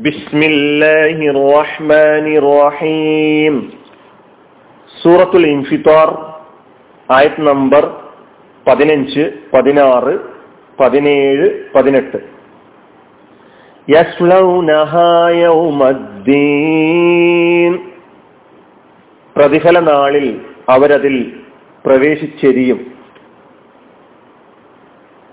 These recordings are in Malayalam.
ബിസ്മില്ലാഹിർ റഹ്മാനിർ റഹീം സൂറത്തുൽ ഇൻഫിത്താർ ആയത് നമ്പർ പതിനഞ്ച് പതിനാറ് പതിനേഴ് പതിനെട്ട്. പ്രതിഫല നാളിൽ അവരതിൽ പ്രവേശിച്ചെരിയും.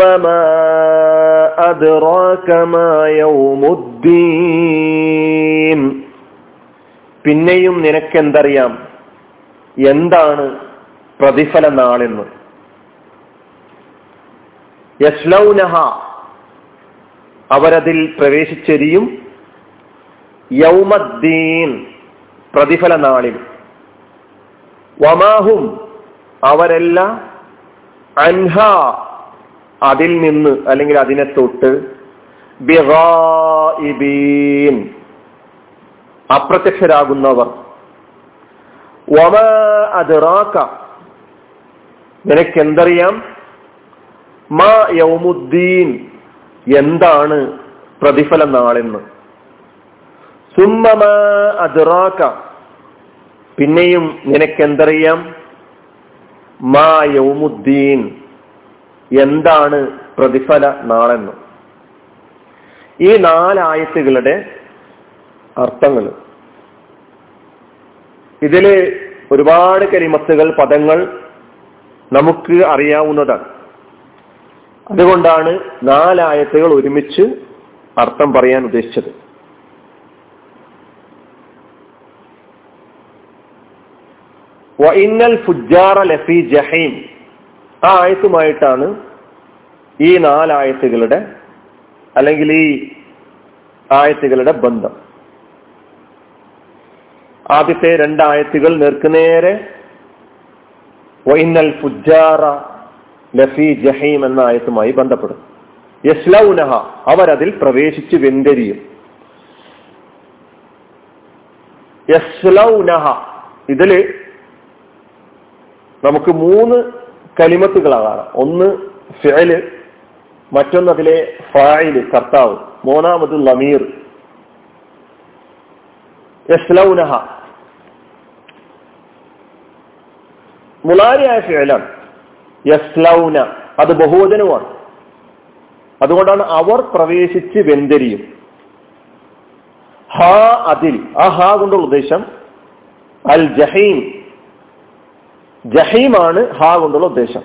വമാ أدراك ما يوم الدين നിനക്കെന്തറിയാം എന്താണ് പ്രതിഫല നാളെന്ന് പിന്നെയും നിനക്കെന്തറിയാം എന്താണ് പ്രതിഫല നാളെന്ന് യസ്ലൗനഹ അവരതിൽ പ്രവേശിച്ചെരിയും യൗമദ്ദീൻ പ്രതിഫല നാളിൽ വമാഹും അവരല്ല അൻഹ അതിൽ നിന്ന് അല്ലെങ്കിൽ അതിനെ തൊട്ട് അപ്രത്യക്ഷരാകുന്നവർ. നിനക്കെന്തറിയാം? മാ യൗമുദ്ദീൻ എന്താണ് പ്രതിഫല നാളെന്ന് സുമ്മമാ അതിറാക്ക പിന്നെയും നിനക്കെന്തറിയാം? മാ യൗമുദ്ദീൻ. എന്താണ് പ്രതിഫല നാളെന്ന്. ഈ നാലായത്തുകളുടെ അർത്ഥങ്ങൾ. ഇതിൽ ഒരുപാട് കരിമത്തുകൾ പദങ്ങൾ നമുക്ക് അറിയാവുന്നതാണ്. അതുകൊണ്ടാണ് നാലായത്തുകൾ ഒരുമിച്ച് അർത്ഥം പറയാൻ ഉദ്ദേശിച്ചത്. വൈന്നൽ ഫുജാറ ലഫി ജഹീം. ആ ആയത്തുമായിട്ടാണ് ഈ നാലായത്തുകളുടെ അല്ലെങ്കിൽ ഈ ആയത്തുകളുടെ ബന്ധം. ആദ്യത്തെ രണ്ടായത്തുകൾ നേർക്കുനേരെ വൈനൽ ഫുജാറ ലഫി ജഹീം എന്ന ആയത്തുമായി ബന്ധപ്പെടും. യസ്ലൗനഹ അവരതിൽ പ്രവേശിച്ച് വെന്തരിയും. യസ്ലൗനഹ ഇതിൽ നമുക്ക് മൂന്ന് കലിമത്തുകളാണ്. ഒന്ന് ഫിഅൽ മറ്റൊന്ന് അതിലെ ഫായിൽ കർത്താവ്. മൂന്നാമത് ലമീർ. യസ്ലൗനഹ. മുളാരിയായ ഫിഅലാണ്. യസ്ലൗന. അത് ബഹുവചനമാണ് അതുകൊണ്ടാണ് അവർ പ്രവേശിച്ച് വെന്തരിയും. ഹാ അതിൽ. ആ ഹാ കൊണ്ടുള്ള ഉദ്ദേശം അൽ ജഹീം. ജഹീമാണ് ഹാ കൊണ്ടുള്ള ഉദ്ദേശം.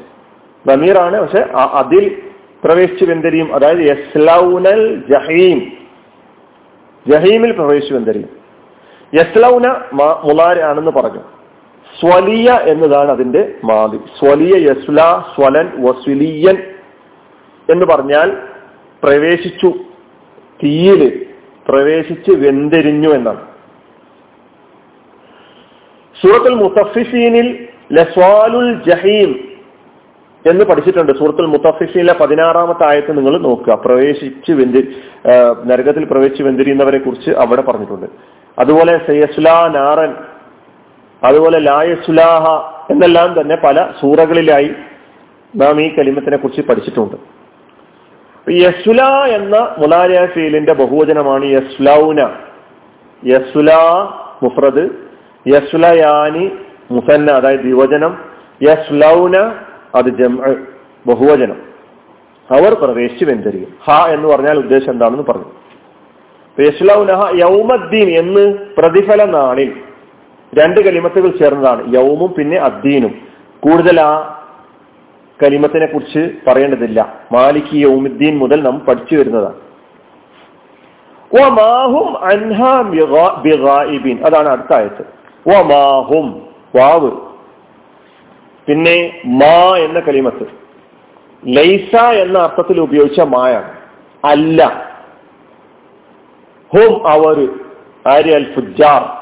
ബമീറാണ് പക്ഷെ അതിൽ പ്രവേശിച്ചു വെന്തരിയും അതായത് യസ്ലൗനൽ ജഹീം. ജഹീമിൽ പ്രവേശിച്ചു വെന്തരിയും യസ്ലൗന മുലാര ആണെന്ന് പറഞ്ഞു. സ്വലിയ എന്നതാണ് അതിന്റെ മാതി. സ്വലിയ യസ്ല സ്വലൻ വസ്വലിയൻ എന്ന് പറഞ്ഞാൽ പ്രവേശിച്ചു തീയിൽ പ്രവേശിച്ച് വെന്തെരിഞ്ഞു എന്നാണ്. സൂറത്തുൽ മുത്തഫിഫീനിൽ ലസ്വാലുൽ ജഹീം എന്ന് പഠിച്ചിട്ടുണ്ട്. സൂറത്തുൽ മുത്തഫിഷിലെ പതിനാറാമത്തെ ആയത്ത് നിങ്ങൾ നോക്കുക. പ്രവേശിച്ച് വെന്തി നരകത്തിൽ പ്രവേശിച്ച് വെന്തിരിയുന്നവരെ കുറിച്ച് അവിടെ പറഞ്ഞിട്ടുണ്ട്. അതുപോലെ സയസ്ലാ നാറൻ അതുപോലെ ലായസുലാഹ എന്നെല്ലാം തന്നെ പല സൂറകളിലായി നാം ഈ കലിമത്തിനെ കുറിച്ച് പഠിച്ചിട്ടുണ്ട്. യസുല എന്ന മുലാരിയ ഫീലിന്റെ ബഹുവചനമാണ് യസ്ലൗന. യസുല മുഫ്രദ് യസുലയാനി മുസന്ന അതായത് യുവജനം യസ്ലൗന അത് ജം ബഹുവചനം. അവർ പ്രവേശിച്ച് വെന്തരിയും ഹ എന്ന് പറഞ്ഞാൽ ഉദ്ദേശം എന്താണെന്ന് പറഞ്ഞു. യസ്ലൗനഹ യൗമദ്ദീൻ എന്ന് പ്രതിഫല നാളിൽ രണ്ട് കലിമത്തുകൾ ചേർന്നതാണ്. യൗമും പിന്നെ അദ്ദീനും. കൂടുതൽ ആ കലിമത്തിനെ കുറിച്ച് പറയേണ്ടതില്ല. മാലിക് യൗമുദ്ദീൻ മുതൽ നാം പഠിച്ചു വരുന്നതാണ്. അതാണ് അടുത്ത ആയത്ത്. മാഹും വാവ്. പിന്നെ മാ എന്ന കലിമത്ത്. ലൈസ എന്ന അർത്ഥത്തിൽ ഉപയോഗിച്ച മായാണ്. അല്ല. ഹും അവർ ആര്യൽ ഫുജാർ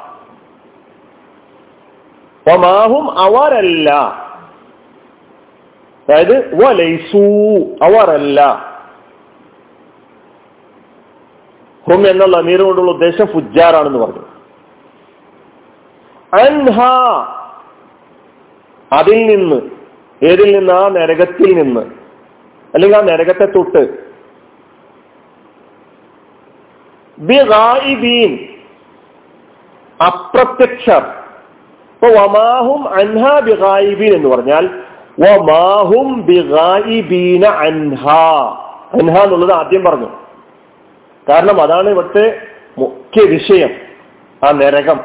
ഒമാഹും അവരല്ല. അതായത് വലൈസൂ അവരല്ല. ഹും എന്നുള്ള അമീർ കൊണ്ടുള്ള ഉദ്ദേശം ഫുജാറാണെന്ന് പറഞ്ഞു. അൻഹ അതിൽ നിന്ന് ഏതിൽ നിന്ന്? ആ നരകത്തിൽ നിന്ന്. അല്ലെങ്കിൽ ആ നരകത്തെ തൊട്ട്. അപ്രത്യക്ഷർ ഇപ്പൊ വമാഹും അൻഹ ബിഗായിബീൻ എന്ന് പറഞ്ഞാൽ വമാഹും ബിഗായിബീന അൻഹ. അൻഹ എന്നുള്ളത് ആദ്യം പറഞ്ഞു. കാരണം അതാണ് ഇവിടുത്തെ മുഖ്യ വിഷയം. ആ നരകം.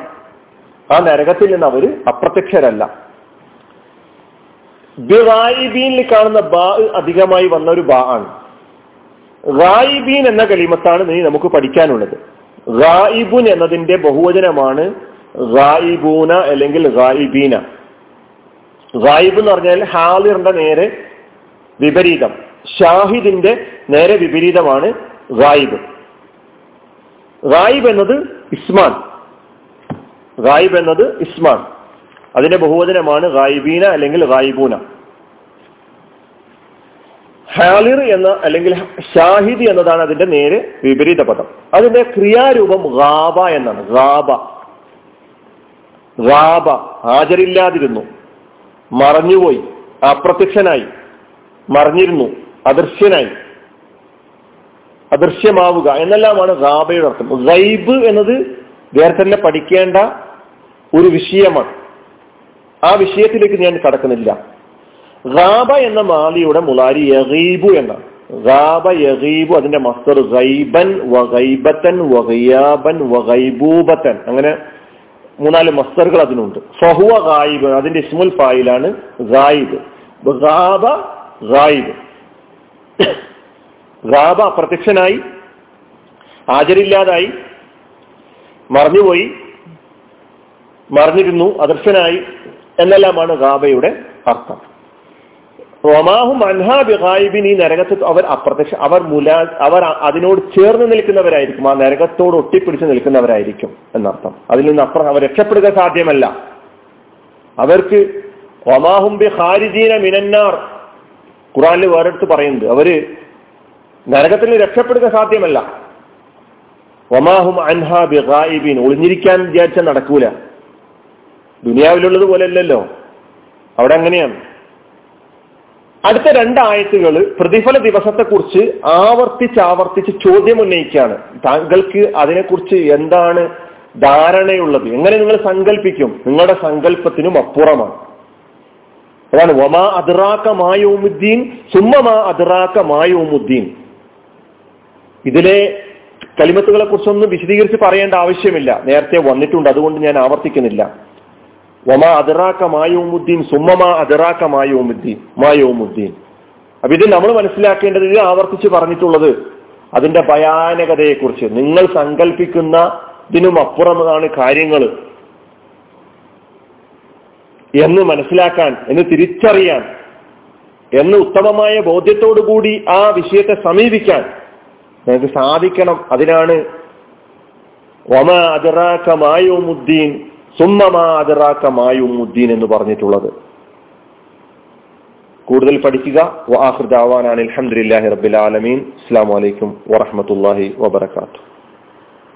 ആ നരകത്തിൽ നിന്ന് അവർ അപ്രത്യക്ഷരല്ല. ബിറായിബീനിൽ കാണുന്ന ബാ അധികമായി വന്ന ഒരു ബാ ആണ്. റായിബീൻ എന്ന കലിമത്താണ് നീ നമുക്ക് പഠിക്കാനുള്ളത്. റായിബുൻ എന്നതിന്റെ ബഹുവചനമാണ് റായിബൂന അല്ലെങ്കിൽ റായിബീന റായിബ് എന്ന് പറഞ്ഞാൽ ഹാലിറിന്റെ നേരെ വിപരീതം. ഷാഹിദിന്റെ നേരെ വിപരീതമാണ് റായിബ് റായിബ് എന്നത് ഇസ്മാൻ. റായിബ് എന്നത് ഇസ്മാൻ. അതിന്റെ ബഹുവചനമാണ് റായിബീന അല്ലെങ്കിൽ റായിബൂന ഹാലിർ എന്ന അല്ലെങ്കിൽ ഷാഹിദ് എന്നതാണ് അതിന്റെ നേര് വിപരീത പദം. അതിന്റെ ക്രിയാരൂപം റാബ എന്നാണ്. റാബ റാബ ഹാജരില്ലാതിരുന്നു. മറഞ്ഞുപോയി. അപ്രത്യക്ഷനായി. മറിഞ്ഞിരുന്നു. അദൃശ്യനായി. അദൃശ്യമാവുക എന്നെല്ലാമാണ് റാബയുടെ അർത്ഥം. ഗൈബ് എന്നത് വേറെ തന്നെ പഠിക്കേണ്ട ഒരു വിഷയമാണ്. ആ വിഷയത്തിലേക്ക് ഞാൻ കടക്കുന്നില്ല. റാബ എന്ന മാലിയുടെ മുലാരി യഗീബു എന്ന റാബ യഗീബു അതിന്റെ മസ്തർ ഗൈബൻ വൈബത്തൻ വൈയാബൻ വൈബൂബത്തൻ അങ്ങനെ മൂന്നാൽ മസ്തറുകൾ അതിനുണ്ട്. ഫഹുവ ഗായിബ് അതിന്റെ ഇസ്മുൽ ഫായിലാണ് ഗായിബ്. റാബ ഗായിബ്. റാബ അപ്രത്യക്ഷനായി ഹാജരില്ലാതായി മറഞ്ഞുപോയി മറിഞ്ഞിരുന്നു അദർശനായി എന്നെല്ലാമാണ് ഗാബയുടെ അർത്ഥം. റൊമാഹും അൻഹാ ബിഗായിബിൻ ഈ നരകത്ത് അവർ അപ്രത്യക്ഷ അവർ മുലാ അവർ അതിനോട് ചേർന്ന് നിൽക്കുന്നവരായിരിക്കും. ആ നരകത്തോട് ഒട്ടിപ്പിടിച്ച് നിൽക്കുന്നവരായിരിക്കും എന്നർത്ഥം. അതിൽ നിന്ന് അപ്പുറം അവർ രക്ഷപ്പെടുക സാധ്യമല്ല. അവർക്ക് റൊമാഹും ബി ഹാരിജീന മിനന്നാർ ഖുറാനിൽ വേറെടുത്ത് പറയുന്നത് അവർ നരകത്തിൽ രക്ഷപ്പെടുക സാധ്യമല്ല. ഒമാഹും അൻഹാ ബി ഖായിബീൻ ഒളിഞ്ഞിരിക്കാൻ വിചാരിച്ചാൽ നടക്കൂല. ദുനിയാവിലുള്ളത് പോലെ അല്ലല്ലോ അവിടെ അങ്ങനെയാണ്. അടുത്ത രണ്ടായത്തുകൾ പ്രതിഫല ദിവസത്തെക്കുറിച്ച് ആവർത്തിച്ച് ആവർത്തിച്ച് ചോദ്യം ഉന്നയിക്കുകയാണ്. താങ്കൾക്ക് അതിനെക്കുറിച്ച് എന്താണ് ധാരണയുള്ളത്? എങ്ങനെ നിങ്ങൾ സങ്കല്പിക്കും നിങ്ങളുടെ സങ്കല്പത്തിനും അപ്പുറമാണ്. അതാണ് വമാ അതിറാക്ക മായോമുദ്ദീൻ സുമ്മമാ അതിറാക്ക മായോമുദ്ദീൻ ഇതിലെ കലിമത്തുകളെ കുറിച്ചൊന്നും വിശദീകരിച്ച് പറയേണ്ട ആവശ്യമില്ല. നേരത്തെ വന്നിട്ടുണ്ട് അതുകൊണ്ട് ഞാൻ ആവർത്തിക്കുന്നില്ല. വമാ അതിറാക്ക മായോമുദ്ദീൻ സുമ്മമാ അതിറാക്ക മായോമുദ്ദീൻ മായോമുദ്ദീൻ. അപ്പൊ ഇത് നമ്മൾ മനസ്സിലാക്കേണ്ടത് ഇത് ആവർത്തിച്ച് പറഞ്ഞിട്ടുള്ളത് അതിന്റെ ഭയാനകതയെക്കുറിച്ച്. നിങ്ങൾ സങ്കല്പിക്കുന്ന ഇതിനും അപ്പുറമാണ് കാര്യങ്ങൾ എന്ന് മനസ്സിലാക്കാൻ എന്ന് തിരിച്ചറിയാൻ എന്ന് ഉത്തമമായ ബോധ്യത്തോടുകൂടി ആ വിഷയത്തെ സമീപിക്കാൻ നിങ്ങൾക്ക് സാധിക്കണം. അതിനാണ് ഒമ അതിറാക്ക മായോമുദ്ദീൻ സുമ്മമാ മായുമുദ്ദീൻ എന്ന് പറഞ്ഞിട്ടുള്ളത്. കൂടുതൽ പഠിക്കുക. വാഹൃദാവാനാണ് അലഹമുല്ലാഹി റബ്ബിൽ ആലമീൻ. അസ്സാം വലൈക്കും വറഹമത്തല്ലാഹി വബർക്കാത്തു